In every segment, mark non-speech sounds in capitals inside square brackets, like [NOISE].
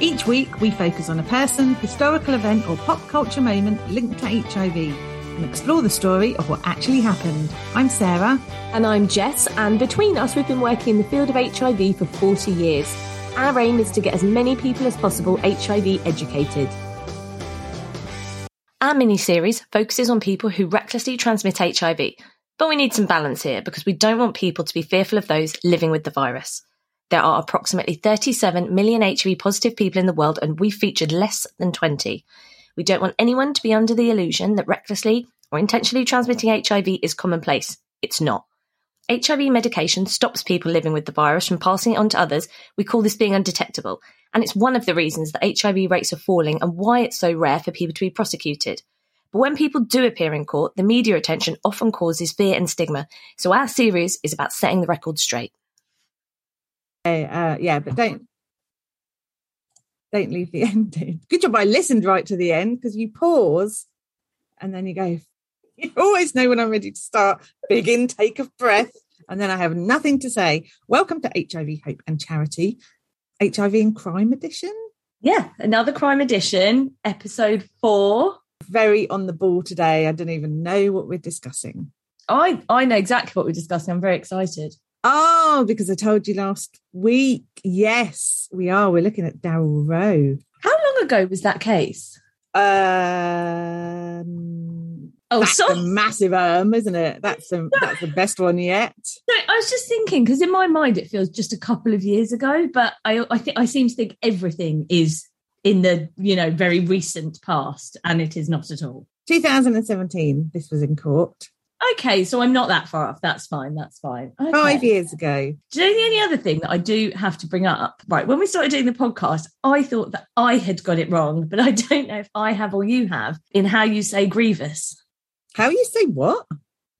Each week, we focus on a person, historical event, or pop culture moment linked to HIV and explore the story of what actually happened. I'm Sarah. And I'm Jess, and between us, we've been working in the field of HIV for 40 years. Our aim is to get as many people as possible HIV educated. Our mini series focuses on people who recklessly transmit HIV, but we need some balance here because we don't want people to be fearful of those living with the virus. There are approximately 37 million HIV positive people in the world, and we've featured less than 20. We don't want anyone to be under the illusion that recklessly or intentionally transmitting HIV is commonplace. It's not. HIV medication stops people living with the virus from passing it on to others. We call this being undetectable. And it's one of the reasons that HIV rates are falling and why it's so rare for people to be prosecuted. But when people do appear in court, the media attention often causes fear and stigma. So our series is about setting the record straight. Uh, yeah, but don't don't leave the [LAUGHS] ending. Good job I listened right to the end because you pause and then you go. [LAUGHS] You always know when I'm ready to start. Big intake of breath, and then I have nothing to say. Welcome to HIV Hope and Charity, HIV and Crime Edition. Yeah, another crime edition, episode four. Very on the ball today. I don't even know what we're discussing. I I know exactly what we're discussing. I'm very excited. Oh, because I told you last week. Yes, we are. We're looking at Daryl Rowe. How long ago was that case? Um, Oh, that's so a massive um, isn't it? That's the that's the best one yet. No, I was just thinking because in my mind it feels just a couple of years ago, but I I think I seem to think everything is in the you know very recent past, and it is not at all. 2017. This was in court Okay, so I'm not that far off. That's fine. That's fine. Okay. five years ago. Do you know the only other thing that I do have to bring up? Right, when we started doing the podcast, I thought that I had got it wrong, but I [LAUGHS] don't know if I have or you have in how you say grievous. How you say what?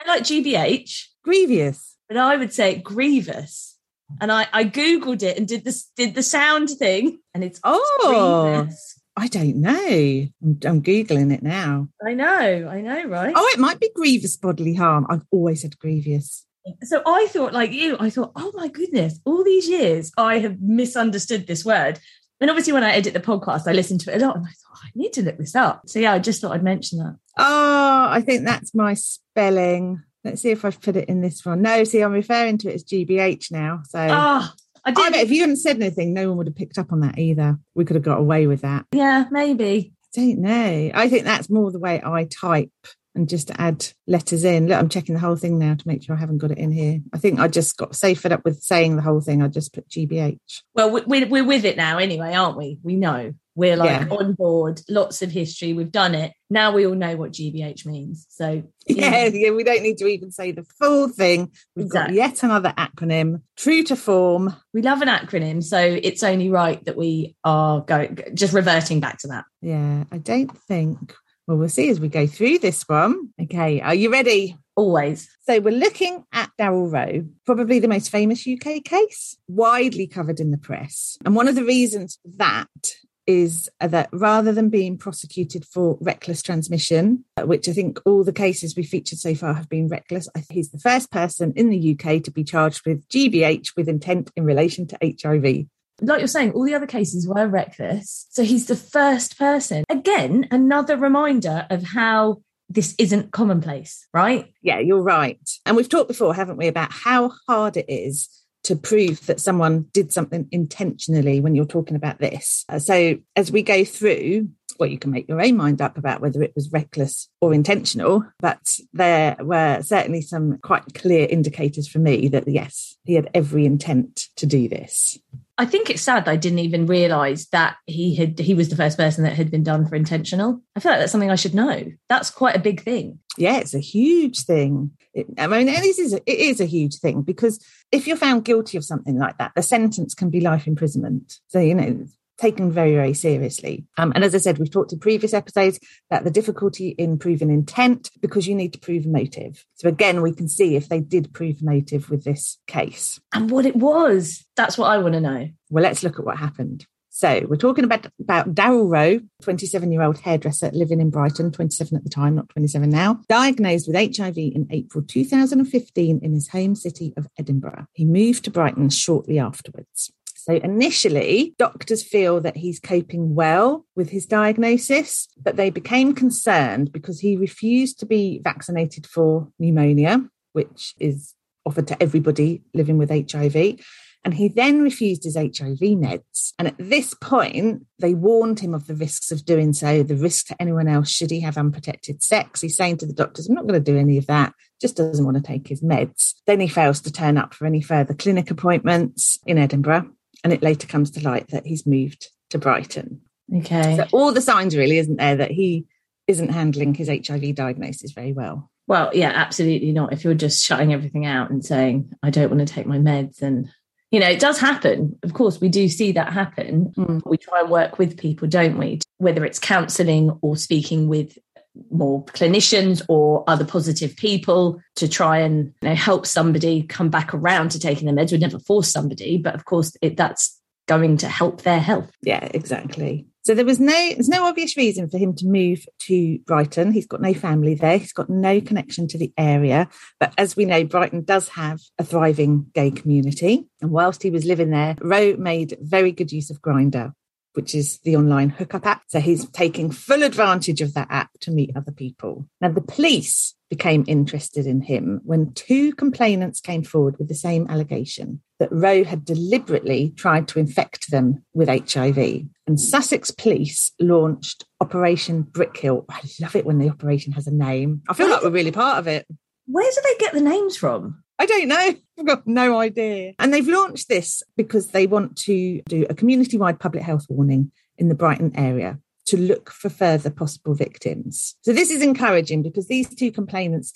I like GBH, Grievous. but I would say grievous. And I, I googled it and did this did the sound thing, and it's Oh. grievous. I don't know. I'm, I'm googling it now. I know, I know, right? Oh, it might be grievous bodily harm. I've always said grievous. So I thought, like you, I thought, oh my goodness, all these years I have misunderstood this word. And obviously, when I edit the podcast, I listen to it a lot, and I thought, I need to look this up. So yeah, I just thought I'd mention that. Oh, I think that's my spelling. Let's see if I've put it in this one. No, see, I'm referring to it as GBH now. So Oh, I I bet if you hadn't said anything, no one would have picked up on that either. We could have got away with that. yeah, maybe. I don't know. I think that's more the way I type and just add letters in. Look, I'm checking the whole thing now to make sure I haven't got it in here. I think I just got so fed up with saying the whole thing. I just put GBH. Well, we're we're with it now anyway, aren't we? We know we're like Yeah. on board. Lots of history. We've done it. Now we all know what GBH means. So [LAUGHS] Yeah, yeah, we don't need to even say the full thing. We've Exactly. got yet another acronym, true to form. we love an acronym. So it's only right that we are going just reverting back to that. Yeah, I don't think Well, we'll see as we go through this one. Okay, are you ready? Always. So we're looking at Daryl Rowe, probably the most famous UK case, widely covered in the press. And one of the reasons for that is that rather than being prosecuted for reckless transmission, uh, which I think all the cases we featured so far have been reckless, he's the first person in the UK to be charged with GBH with intent in relation to HIV. Like you're saying, all the other cases were reckless. So he's the first person. Again, another reminder of how this isn't commonplace, right? Yeah, you're right. And we've talked before, haven't we, about how hard it is to prove that someone did something intentionally when you're talking about this. Uh, so as we go through, well, you can make your own mind up about whether it was reckless or intentional, but there were certainly some quite clear indicators for me that yes, he had every intent to do this. I think it's sad that I didn't even realise that he had he was the first person that had been done for intentional. I feel like that's something I should know. That's quite a big thing. Yeah, it's a huge thing. It, I mean, it is, it is a huge thing because if you're found guilty of something like that, the sentence can be life imprisonment. So, you know, taken very, very seriously. Um, and as I said, we've talked in previous episodes about the difficulty in proving intent because you need to prove motive. So again, we can see if they did prove motive with this case. And what it was. That's what I want to know. Well, let's look at what happened. So we're talking about, about Daryl Rowe, 27 year old hairdresser living in Brighton, 27 at the time, not 27 now, diagnosed with HIV in April 2015 in his home city of Edinburgh. He moved to Brighton shortly afterwards. So initially, doctors feel that he's coping well with his diagnosis, but they became concerned because he refused to be vaccinated for pneumonia, which is offered to everybody living with HIV. And he then refused his HIV meds. And at this point, they warned him of the risks of doing so, the risk to anyone else should he have unprotected sex. He's saying to the doctors, I'm not going to do any of that, just doesn't want to take his meds. Then he fails to turn up for any further clinic appointments in Edinburgh. And it later comes to light that he's moved to Brighton. Okay. So all the signs really, isn't there, that he isn't handling his HIV diagnosis very well. Well, yeah, absolutely not. If you're just shutting everything out and saying, I don't want to take my meds, and you know, it does happen. Of course, we do see that happen. Mm. We try and work with people, don't we? Whether it's counselling or speaking with more clinicians or other positive people to try and you know, help somebody come back around to taking their meds. We'd never force somebody, but of course, it, that's going to help their health. Yeah, exactly. So there was no there's no obvious reason for him to move to Brighton. He's got no family there. He's got no connection to the area. But as we know, Brighton does have a thriving gay community. And whilst he was living there, Rowe made very good use of Grindr which is the online hookup app. So he's taking full advantage of that app to meet other people. Now, the police became interested in him when two complainants came forward with the same allegation that Rowe had deliberately tried to infect them with HIV. And Sussex police launched Operation Brickhill. Oh, I love it when the operation has a name. I feel like we're really part of it. Where do they get the names from? I don't know. [LAUGHS] I've got no idea. And they've launched this because they want to do a community wide public health warning in the Brighton area to look for further possible victims. So this is encouraging because these two complainants,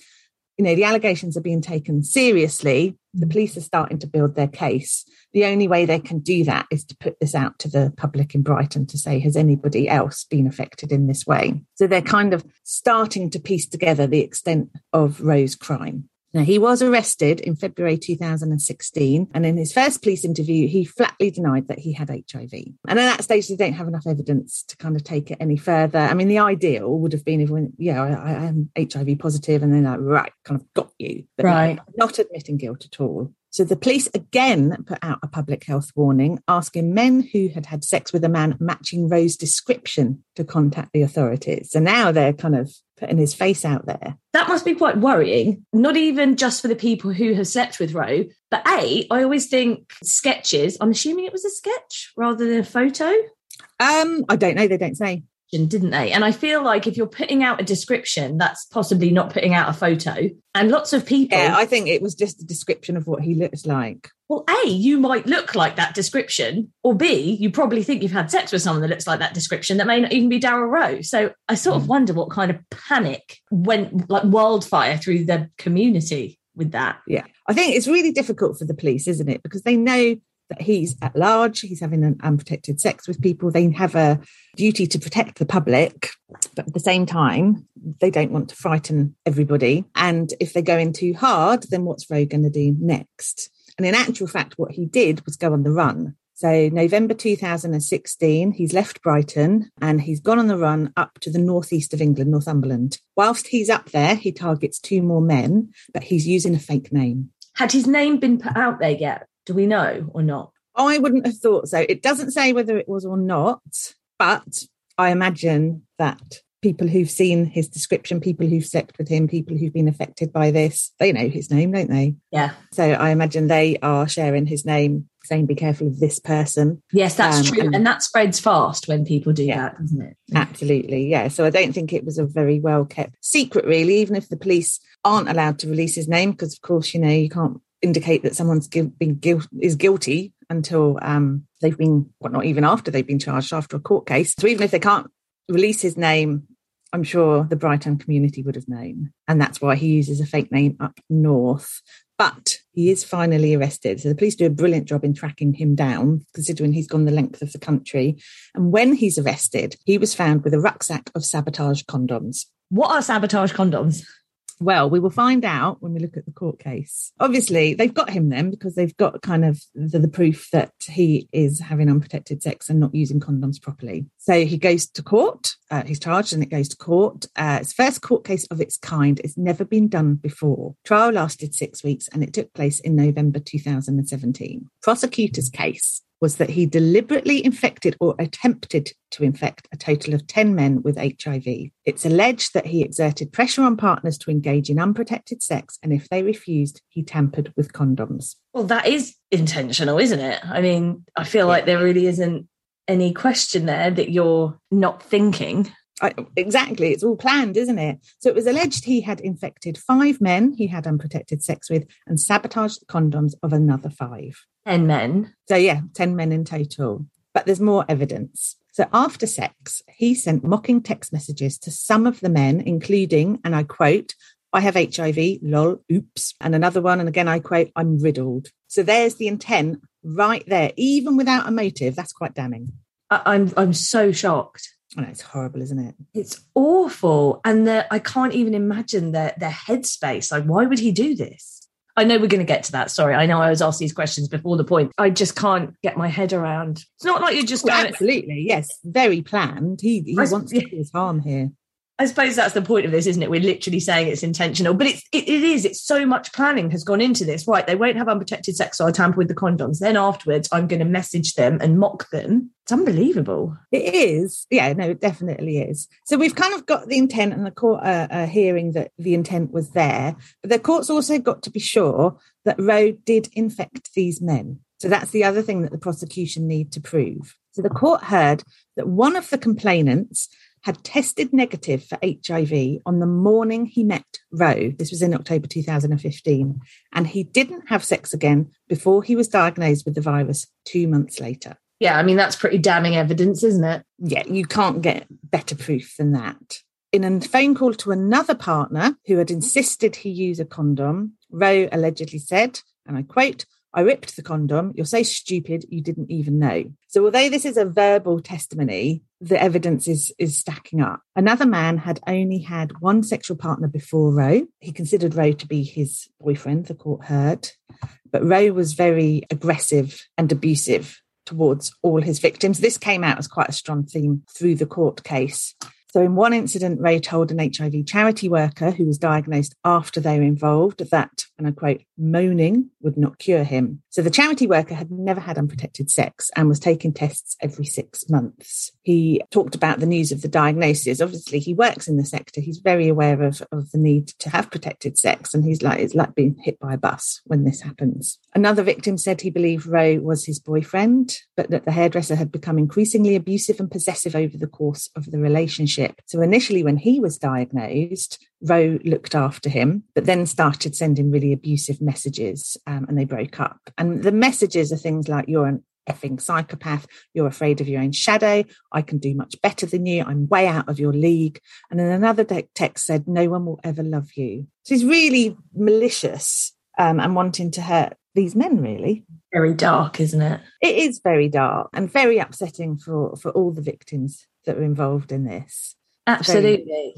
you know, the allegations are being taken seriously. The mm. police are starting to build their case. The only way they can do that is to put this out to the public in Brighton to say, has anybody else been affected in this way? So they're kind of starting to piece together the extent of Rowe's crime. Now, he was arrested in February 2016, and in his first police interview, he flatly denied that he had HIV. And at that stage, they don't have enough evidence to kind of take it any further. I mean, the ideal would have been if, when, yeah, I, I am HIV positive, and then like, right, kind of got you, but right. not admitting guilt at all. So the police again put out a public health warning asking men who had had sex with a man matching Rowe's description to contact the authorities. So now they're kind of putting his face out there. That must be quite worrying, not even just for the people who have slept with Rowe, but A, I always think sketches, I'm assuming it was a sketch rather than a photo. Um, I don't know, they don't say didn't they? And I feel like if you're putting out a description, that's possibly not putting out a photo. And lots of people. Yeah, I think it was just a description of what he looks like. Well, A, you might look like that description, or B, you probably think you've had sex with someone that looks like that description that may not even be Daryl Rowe. So I sort of hmm. wonder what kind of panic went like wildfire through the community with that. Yeah. I think it's really difficult for the police, isn't it? Because they know that he's at large, he's having an unprotected sex with people. They have a duty to protect the public, but at the same time, they don't want to frighten everybody. And if they go in too hard, then what's Rowe going to do next? And in actual fact, what he did was go on the run. So, November 2016, he's left Brighton and he's gone on the run up to the northeast of England, Northumberland. Whilst he's up there, he targets two more men, but he's using a fake name. Had his name been put out there yet? Do we know or not? I wouldn't have thought so. It doesn't say whether it was or not, but I imagine that people who've seen his description, people who've slept with him, people who've been affected by this, they know his name, don't they? Yeah. So I imagine they are sharing his name, saying, be careful of this person. Yes, that's Um, true. and- And that spreads fast when people do Yeah. that, doesn't it? Absolutely. Yeah. So I don't think it was a very well kept secret, really, even if the police aren't allowed to release his name, because, of course, you know, you can't indicate that someone's been guil- is guilty until um, they've been, well, not even after they've been charged, after a court case. So even if they can't release his name, I'm sure the Brighton community would have known. And that's why he uses a fake name up north. But he is finally arrested. So the police do a brilliant job in tracking him down, considering he's gone the length of the country. And when he's arrested, he was found with a rucksack of sabotage condoms. What are sabotage condoms? Well, we will find out when we look at the court case. Obviously, they've got him then because they've got kind of the, the proof that he is having unprotected sex and not using condoms properly. So he goes to court. Uh, he's charged and it goes to court. Uh, it's first court case of its kind. It's never been done before. Trial lasted six weeks and it took place in November 2017. Prosecutor's case was that he deliberately infected or attempted to infect a total of 10 men with HIV. It's alleged that he exerted pressure on partners to engage in unprotected sex, and if they refused, he tampered with condoms. Well, that is intentional, isn't it? I mean, I feel like there really isn't any question there that you're not thinking. I, exactly. It's all planned, isn't it? So it was alleged he had infected five men he had unprotected sex with and sabotaged the condoms of another five. 10 men. So, yeah, 10 men in total. But there's more evidence. So, after sex, he sent mocking text messages to some of the men, including, and I quote, I have HIV, lol, oops. And another one, and again, I quote, I'm riddled. So, there's the intent right there, even without a motive. That's quite damning. I- I'm, I'm so shocked. It's horrible, isn't it? It's awful. And the, I can't even imagine their, their headspace. Like, why would he do this? I know we're going to get to that. Sorry. I know I was asked these questions before the point. I just can't get my head around. It's not like you're just Well, going, absolutely, yes, very planned. He he I- wants to cause harm here. I suppose that's the point of this, isn't it? We're literally saying it's intentional, but it's, it, it is. It's so much planning has gone into this. Right. They won't have unprotected sex, so I tamper with the condoms. Then afterwards, I'm going to message them and mock them. It's unbelievable. It is, yeah, no, it definitely is. So we've kind of got the intent, and the court uh, uh, hearing that the intent was there, but the court's also got to be sure that Rowe did infect these men. So that's the other thing that the prosecution need to prove. So the court heard that one of the complainants had tested negative for HIV on the morning he met Rowe. This was in October 2015. And he didn't have sex again before he was diagnosed with the virus two months later. Yeah. I mean, that's pretty damning evidence, isn't it? Yeah, you can't get better proof than that. In a phone call to another partner who had insisted he use a condom, Rowe allegedly said, and I quote, I ripped the condom. You're so stupid, you didn't even know. So, although this is a verbal testimony, the evidence is, is stacking up. Another man had only had one sexual partner before Rowe. He considered Rowe to be his boyfriend, the court heard. But Rowe was very aggressive and abusive towards all his victims. This came out as quite a strong theme through the court case. So, in one incident, Ray told an HIV charity worker who was diagnosed after they were involved that, and I quote, moaning would not cure him. So, the charity worker had never had unprotected sex and was taking tests every six months. He talked about the news of the diagnosis. Obviously, he works in the sector. He's very aware of, of the need to have protected sex. And he's like, it's like being hit by a bus when this happens. Another victim said he believed Rowe was his boyfriend, but that the hairdresser had become increasingly abusive and possessive over the course of the relationship. So initially, when he was diagnosed, Rowe looked after him, but then started sending really abusive messages um, and they broke up. And the messages are things like, You're an effing psychopath. You're afraid of your own shadow. I can do much better than you. I'm way out of your league. And then another text said, No one will ever love you. So he's really malicious um, and wanting to hurt these men, really. Very dark, isn't it? It is very dark and very upsetting for, for all the victims that were involved in this. Absolutely.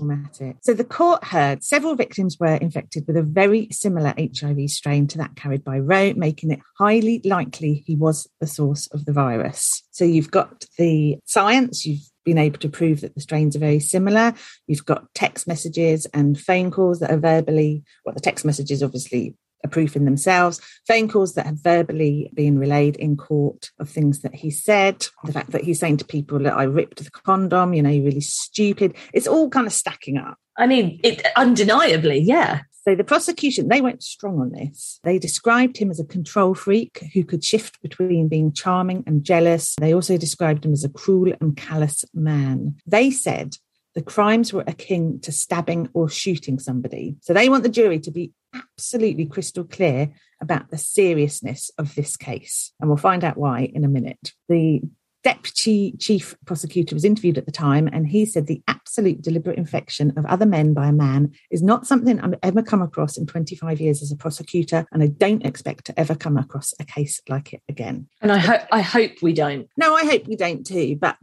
So the court heard several victims were infected with a very similar HIV strain to that carried by Rowe, making it highly likely he was the source of the virus. So you've got the science, you've been able to prove that the strains are very similar. You've got text messages and phone calls that are verbally, well, the text messages obviously a proof in themselves. Phone calls that have verbally been relayed in court of things that he said. The fact that he's saying to people that I ripped the condom, you know, you're really stupid. It's all kind of stacking up. I mean, it undeniably, yeah. So the prosecution, they went strong on this. They described him as a control freak who could shift between being charming and jealous. They also described him as a cruel and callous man. They said the crimes were akin to stabbing or shooting somebody. So they want the jury to be absolutely crystal clear about the seriousness of this case. And we'll find out why in a minute. The deputy chief prosecutor was interviewed at the time and he said the absolute deliberate infection of other men by a man is not something I've ever come across in 25 years as a prosecutor and I don't expect to ever come across a case like it again. And I hope I hope we don't. No, I hope we don't too, but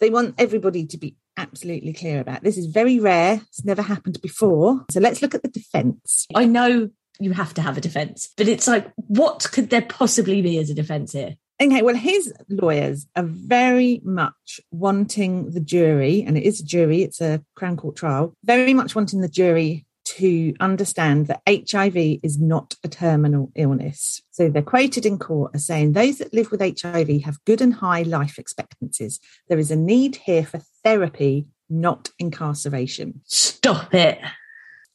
they want everybody to be absolutely clear about. This is very rare. It's never happened before. So let's look at the defense. I know you have to have a defense, but it's like, what could there possibly be as a defense here? Okay, well, his lawyers are very much wanting the jury, and it is a jury, it's a Crown Court trial, very much wanting the jury to understand that HIV is not a terminal illness. So they're quoted in court as saying those that live with HIV have good and high life expectancies. There is a need here for therapy, not incarceration. Stop it.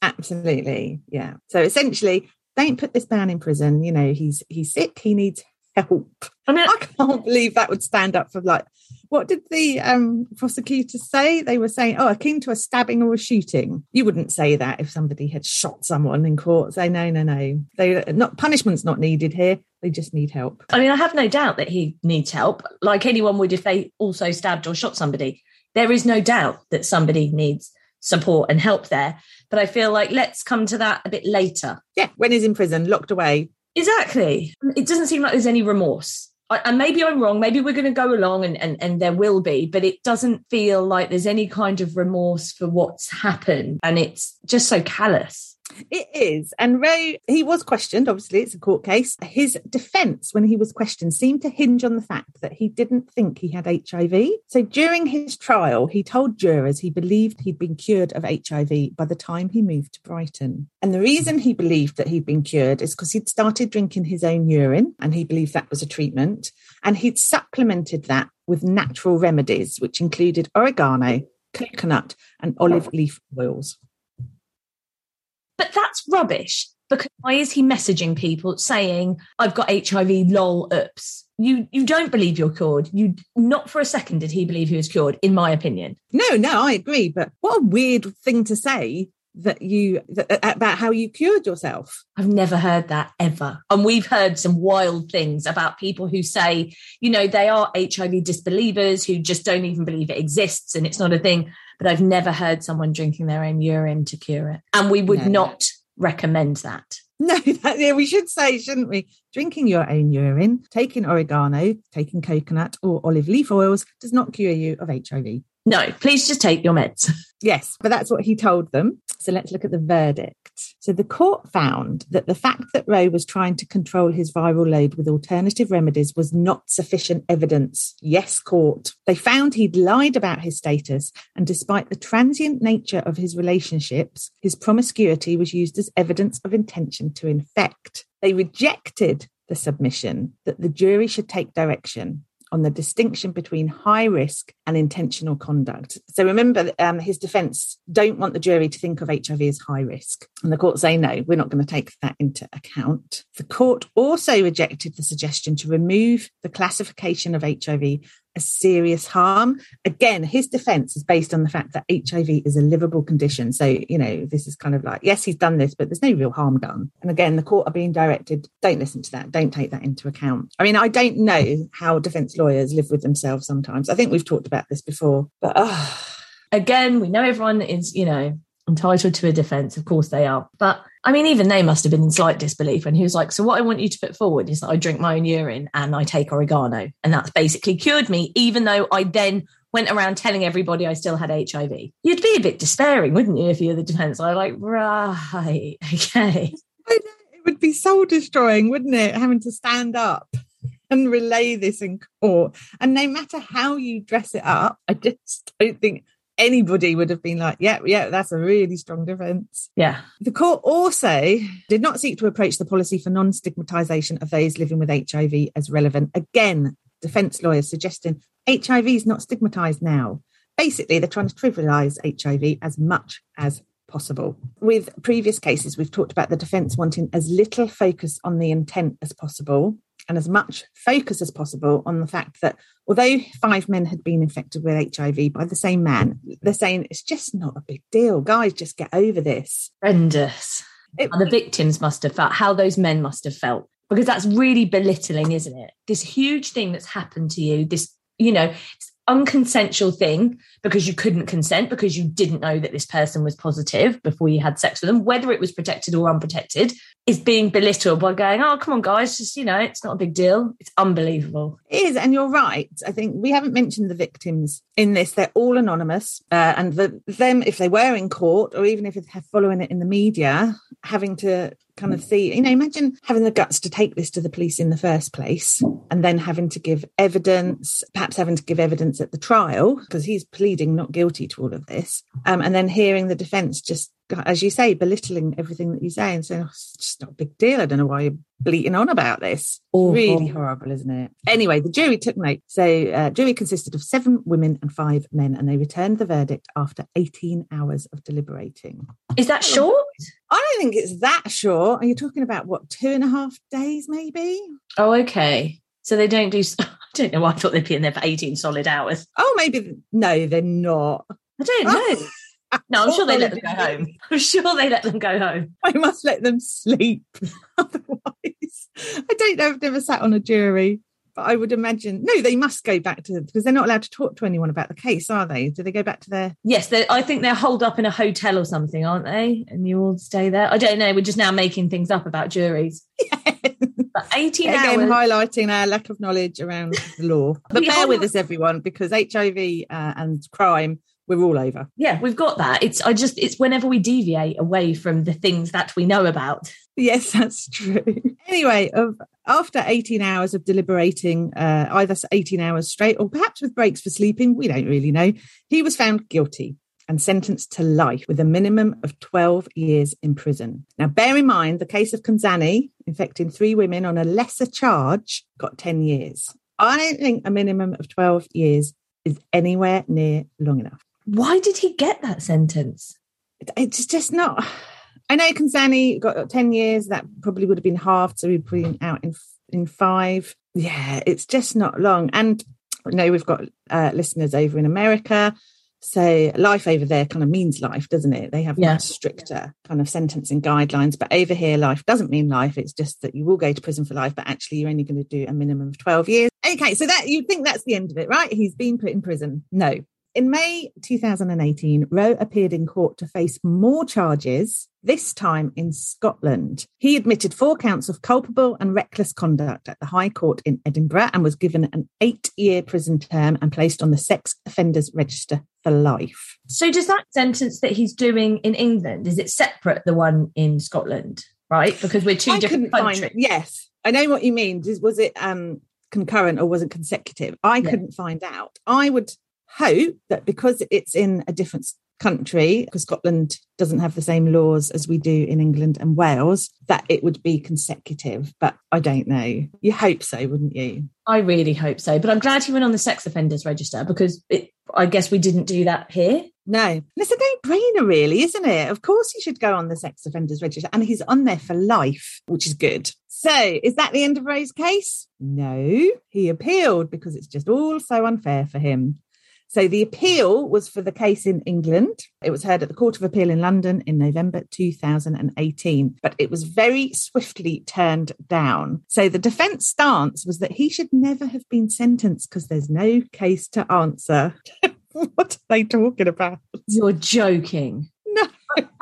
Absolutely. Yeah. So essentially, don't put this man in prison. You know, he's he's sick, he needs help. I mean, I can't believe that would stand up for like what did the um, prosecutors say? They were saying, "Oh, akin to a stabbing or a shooting." You wouldn't say that if somebody had shot someone in court. Say, "No, no, no. They not punishment's not needed here. They just need help." I mean, I have no doubt that he needs help, like anyone would if they also stabbed or shot somebody. There is no doubt that somebody needs support and help there. But I feel like let's come to that a bit later. Yeah, when he's in prison, locked away. Exactly. It doesn't seem like there's any remorse. And maybe I'm wrong. Maybe we're going to go along and, and, and there will be, but it doesn't feel like there's any kind of remorse for what's happened. And it's just so callous. It is. And Ray, he was questioned. Obviously, it's a court case. His defense, when he was questioned, seemed to hinge on the fact that he didn't think he had HIV. So during his trial, he told jurors he believed he'd been cured of HIV by the time he moved to Brighton. And the reason he believed that he'd been cured is because he'd started drinking his own urine and he believed that was a treatment. And he'd supplemented that with natural remedies, which included oregano, coconut, and olive leaf oils. But that's rubbish because why is he messaging people saying, I've got HIV, lol, oops? You you don't believe you're cured. You not for a second did he believe he was cured, in my opinion. No, no, I agree. But what a weird thing to say that you that, about how you cured yourself. I've never heard that ever. And we've heard some wild things about people who say, you know, they are HIV disbelievers who just don't even believe it exists and it's not a thing but I've never heard someone drinking their own urine to cure it. And we would no. not recommend that. [LAUGHS] No, that, yeah, we should say, shouldn't we? Drinking your own urine, taking oregano, taking coconut or olive leaf oils does not cure you of HIV. No, please just take your meds. [LAUGHS] Yes, but that's what he told them. So let's look at the verdict. So the court found that the fact that Rowe was trying to control his viral load with alternative remedies was not sufficient evidence. Yes, court. They found he'd lied about his status, and despite the transient nature of his relationships, his promiscuity was used as evidence of intention to infect. They rejected the submission that the jury should take direction on the distinction between high risk and intentional conduct. So remember, um, his defence don't want the jury to think of HIV as high risk. And the court say, no, we're not going to take that into account. The court also rejected the suggestion to remove the classification of HIV a serious harm. Again, his defense is based on the fact that HIV is a livable condition. So, you know, this is kind of like, yes, he's done this, but there's no real harm done. And again, the court are being directed, don't listen to that, don't take that into account. I mean, I don't know how defense lawyers live with themselves sometimes. I think we've talked about this before, but oh. again, we know everyone is, you know, entitled to a defense. Of course they are. But I mean, even they must have been in slight disbelief. And he was like, So, what I want you to put forward is that I drink my own urine and I take oregano. And that's basically cured me, even though I then went around telling everybody I still had HIV. You'd be a bit despairing, wouldn't you, if you're the defense? I'm like, Right, [LAUGHS] okay. It would be soul destroying, wouldn't it? Having to stand up and relay this in court. And no matter how you dress it up, I just don't think anybody would have been like, yeah, yeah, that's a really strong defence. Yeah. The court also did not seek to approach the policy for non stigmatisation of those living with HIV as relevant. Again, defence lawyers suggesting HIV is not stigmatised now. Basically, they're trying to trivialise HIV as much as possible. With previous cases, we've talked about the defence wanting as little focus on the intent as possible and as much focus as possible on the fact that although five men had been infected with HIV by the same man, they're saying it's just not a big deal. Guys, just get over this. Horrendous. It- the victims must have felt, how those men must have felt, because that's really belittling, isn't it? This huge thing that's happened to you, this, you know, unconsensual thing because you couldn't consent because you didn't know that this person was positive before you had sex with them, whether it was protected or unprotected, is being belittled by going, oh, come on, guys, just, you know, it's not a big deal. It's unbelievable. It is, and you're right. I think we haven't mentioned the victims in this. They're all anonymous, uh, and the, them, if they were in court or even if they're following it in the media, having to kind of see, you know, imagine having the guts to take this to the police in the first place, and then having to give evidence, perhaps having to give evidence at the trial because he's pleading not guilty to all of this, um, and then hearing the defence just as you say, belittling everything that you say and saying, oh, it's just not a big deal. I don't know why you're bleating on about this. Awful. Really horrible, isn't it? Anyway, the jury took note. So, uh, jury consisted of seven women and five men, and they returned the verdict after 18 hours of deliberating. Is that short? I don't think it's that short. Are you talking about what, two and a half days, maybe? Oh, okay. So they don't do, [LAUGHS] I don't know. I thought they'd be in there for 18 solid hours. Oh, maybe. No, they're not. I don't know. [LAUGHS] No, I'm sure they let them go home. [LAUGHS] I'm sure they let them go home. I must let them sleep. Otherwise, I don't know. I've never sat on a jury, but I would imagine no, they must go back to because they're not allowed to talk to anyone about the case, are they? Do they go back to their? Yes, I think they're holed up in a hotel or something, aren't they? And you all stay there. I don't know. We're just now making things up about juries. [LAUGHS] But 18 Again, hours. highlighting our lack of knowledge around the law. [LAUGHS] But bear with us, everyone, because HIV uh, and crime, we're all over. Yeah, we've got that. It's I just it's whenever we deviate away from the things that we know about. Yes, that's true. [LAUGHS] Anyway, of after 18 hours of deliberating, uh, either 18 hours straight or perhaps with breaks for sleeping, we don't really know, he was found guilty and sentenced to life with a minimum of 12 years in prison. Now, bear in mind the case of Konzani, infecting three women on a lesser charge, got 10 years. I don't think a minimum of 12 years is anywhere near long enough. Why did he get that sentence? It's just not. I know Konzani got 10 years, that probably would have been halved, so we'd put him out in, in five. Yeah, it's just not long. And I know we've got uh, listeners over in America. So life over there kind of means life, doesn't it? They have Yeah. much stricter kind of sentencing guidelines. But over here, life doesn't mean life. It's just that you will go to prison for life, but actually you're only going to do a minimum of 12 years. Okay, so that you think that's the end of it, right? He's been put in prison. No. In May 2018, Rowe appeared in court to face more charges, this time in Scotland. He admitted four counts of culpable and reckless conduct at the High Court in Edinburgh and was given an eight year prison term and placed on the sex offenders register for life. So does that sentence that he's doing in England is it separate the one in Scotland, right? Because we're two I different countries. find yes i know what you mean was it um concurrent or was it consecutive i Yeah. couldn't find out i would hope that because it's in a different country because scotland doesn't have the same laws as we do in england and wales that it would be consecutive but i don't know. You hope so wouldn't you? I really hope so. But I'm glad he went on the sex offenders register because it, I guess we didn't do that here. no. It's a no-brainer really isn't it? Of course he should go on the sex offenders register and he's on there for life which is good. So is that the end of Ray's case? No. He appealed because it's just all so unfair for him so the appeal was for the case in England. It was heard at the Court of Appeal in London in November 2018, but it was very swiftly turned down. So the defense stance was that he should never have been sentenced because there's no case to answer. [LAUGHS] what are they talking about? You're joking. No.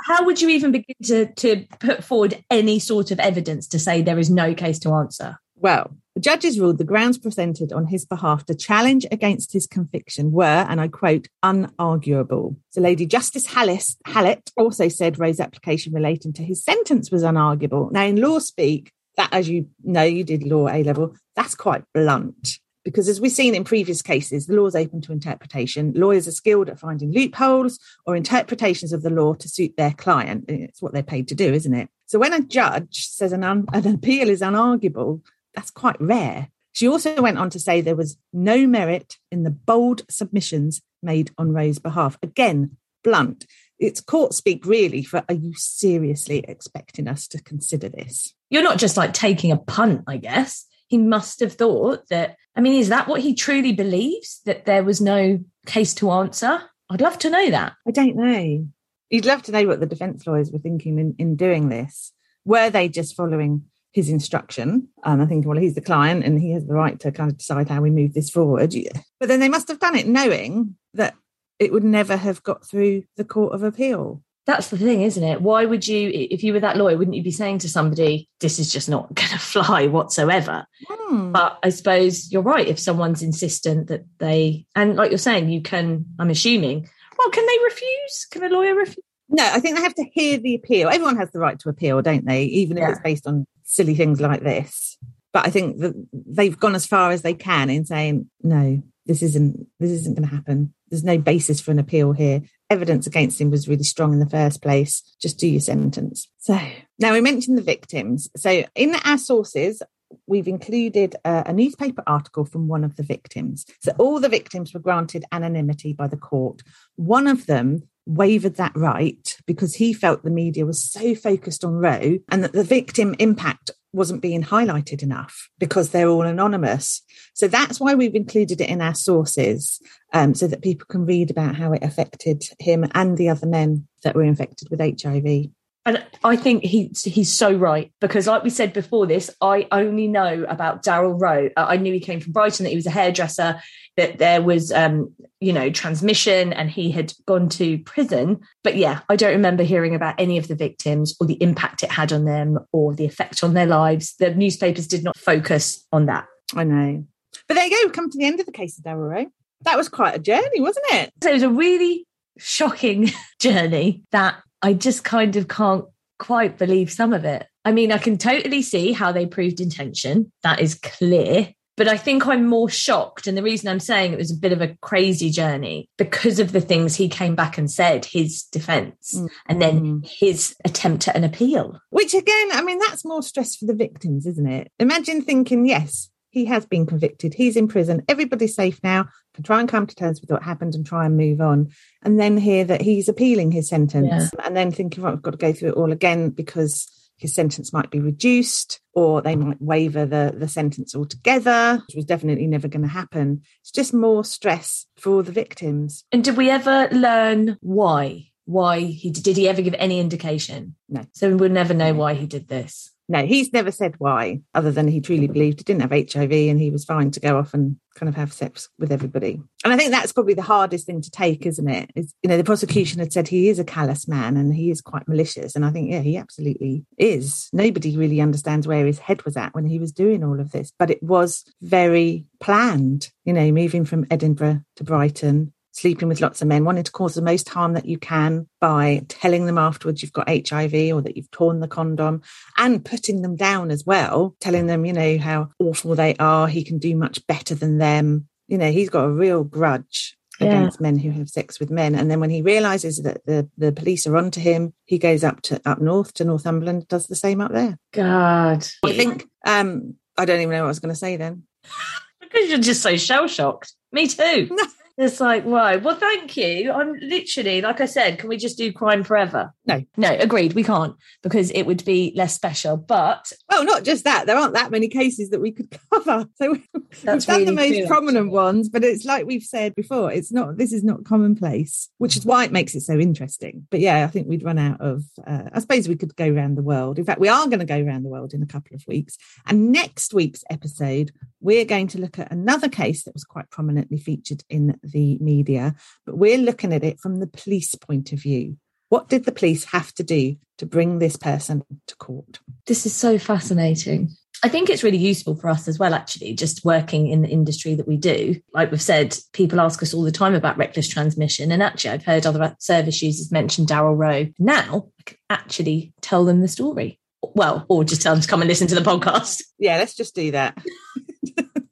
how would you even begin to, to put forward any sort of evidence to say there is no case to answer? Well, the judges ruled the grounds presented on his behalf to challenge against his conviction were, and I quote, unarguable. So Lady Justice Hallis, Hallett also said Rowe's application relating to his sentence was unarguable. Now, in law speak, that, as you know, you did law A level, that's quite blunt. Because as we've seen in previous cases, the law is open to interpretation. Lawyers are skilled at finding loopholes or interpretations of the law to suit their client. It's what they're paid to do, isn't it? So when a judge says an, un- an appeal is unarguable, that's quite rare. She also went on to say there was no merit in the bold submissions made on Rowe's behalf. Again, blunt. It's court speak, really, for are you seriously expecting us to consider this? You're not just like taking a punt, I guess. He must have thought that, I mean, is that what he truly believes? That there was no case to answer? I'd love to know that. I don't know. You'd love to know what the defence lawyers were thinking in, in doing this. Were they just following his instruction. And I think, well, he's the client and he has the right to kind of decide how we move this forward. But then they must have done it knowing that it would never have got through the Court of Appeal. That's the thing, isn't it? Why would you, if you were that lawyer, wouldn't you be saying to somebody, this is just not [LAUGHS] going to fly whatsoever? Hmm. But I suppose you're right. If someone's insistent that they, and like you're saying, you can, I'm assuming, well, can they refuse? Can a lawyer refuse? No, I think they have to hear the appeal. Everyone has the right to appeal, don't they? Even if yeah. it's based on silly things like this. But I think that they've gone as far as they can in saying, no, this isn't this isn't going to happen. There's no basis for an appeal here. Evidence against him was really strong in the first place. Just do your sentence. So now we mentioned the victims. So in our sources, we've included a, a, newspaper article from one of the victims. So all the victims were granted anonymity by the court. One of them wavered that right because he felt the media was so focused on Rowe and that the victim impact wasn't being highlighted enough because they're all anonymous. So that's why we've included it in our sources um, so that people can read about how it affected him and the other men that were infected with HIV. And I think he's he's so right because, like we said before this, I only know about Daryl Rowe. I knew he came from Brighton, that he was a hairdresser, that there was, um, you know, transmission, and he had gone to prison. But yeah, I don't remember hearing about any of the victims or the impact it had on them or the effect on their lives. The newspapers did not focus on that. I know, but there you go. We've come to the end of the case of Daryl Rowe. That was quite a journey, wasn't it? So it was a really shocking [LAUGHS] journey that I just kind of can't quite believe some of it. I mean, I can totally see how they proved intention. That is clear. But I think I'm more shocked. And the reason I'm saying it was a bit of a crazy journey because of the things he came back and said, his defense, mm. and then mm. his attempt at an appeal. Which, again, I mean, that's more stress for the victims, isn't it? Imagine thinking, yes, he has been convicted. He's in prison. Everybody's safe now. Try and come to terms with what happened and try and move on. And then hear that he's appealing his sentence yeah. and then thinking, well, I've got to go through it all again because his sentence might be reduced or they might waiver the, the sentence altogether, which was definitely never going to happen. It's just more stress for the victims. And did we ever learn why? Why he did he ever give any indication? No. So we'll never know why he did this. No, he's never said why, other than he truly believed he didn't have HIV and he was fine to go off and kind of have sex with everybody. And I think that's probably the hardest thing to take, isn't it? Is you know, the prosecution had said he is a callous man and he is quite malicious. And I think, yeah, he absolutely is. Nobody really understands where his head was at when he was doing all of this. But it was very planned, you know, moving from Edinburgh to Brighton, sleeping with lots of men, wanting to cause the most harm that you can by telling them afterwards you've got HIV or that you've torn the condom and putting them down as well, telling them, you know, how awful they are. He can do much better than them. You know, he's got a real grudge yeah. against men who have sex with men. And then when he realizes that the, the police are onto him, he goes up to up north to Northumberland, does the same up there. God. I think um I don't even know what I was going to say then. [LAUGHS] because you're just so shell shocked. Me too. [LAUGHS] It's like, right. Well, thank you. I'm literally, like I said, can we just do crime forever? No. No, agreed. We can't because it would be less special. But well, not just that. There aren't that many cases that we could [LAUGHS] cover. So we've done really the most true, prominent actually. ones, but it's like we've said before, it's not, this is not commonplace, which is why it makes it so interesting. But yeah, I think we'd run out of, uh, I suppose we could go around the world. In fact, we are going to go around the world in a couple of weeks. And next week's episode, we're going to look at another case that was quite prominently featured in the media, but we're looking at it from the police point of view. What did the police have to do to bring this person to court? This is so fascinating. I think it's really useful for us as well, actually, just working in the industry that we do. Like we've said, people ask us all the time about reckless transmission. And actually, I've heard other service users mention Daryl Rowe. Now I can actually tell them the story. Well, or just tell them to come and listen to the podcast. Yeah, let's just do that. [LAUGHS]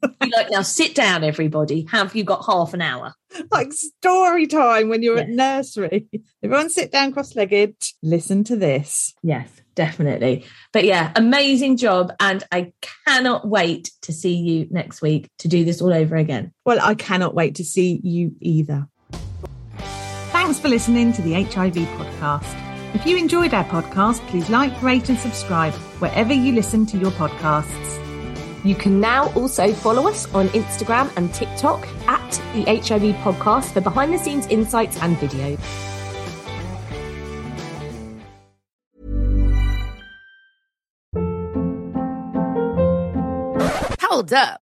Like, now sit down, everybody. Have you got half an hour? like story time when you're at nursery. Everyone sit down cross legged, listen to this. Yes, definitely. But yeah, amazing job. And I cannot wait to see you next week to do this all over again. Well, I cannot wait to see you either. Thanks for listening to the HIV podcast. If you enjoyed our podcast, please like, rate, and subscribe wherever you listen to your podcasts. You can now also follow us on Instagram and TikTok at the HIV podcast for behind the scenes insights and videos. Hold up.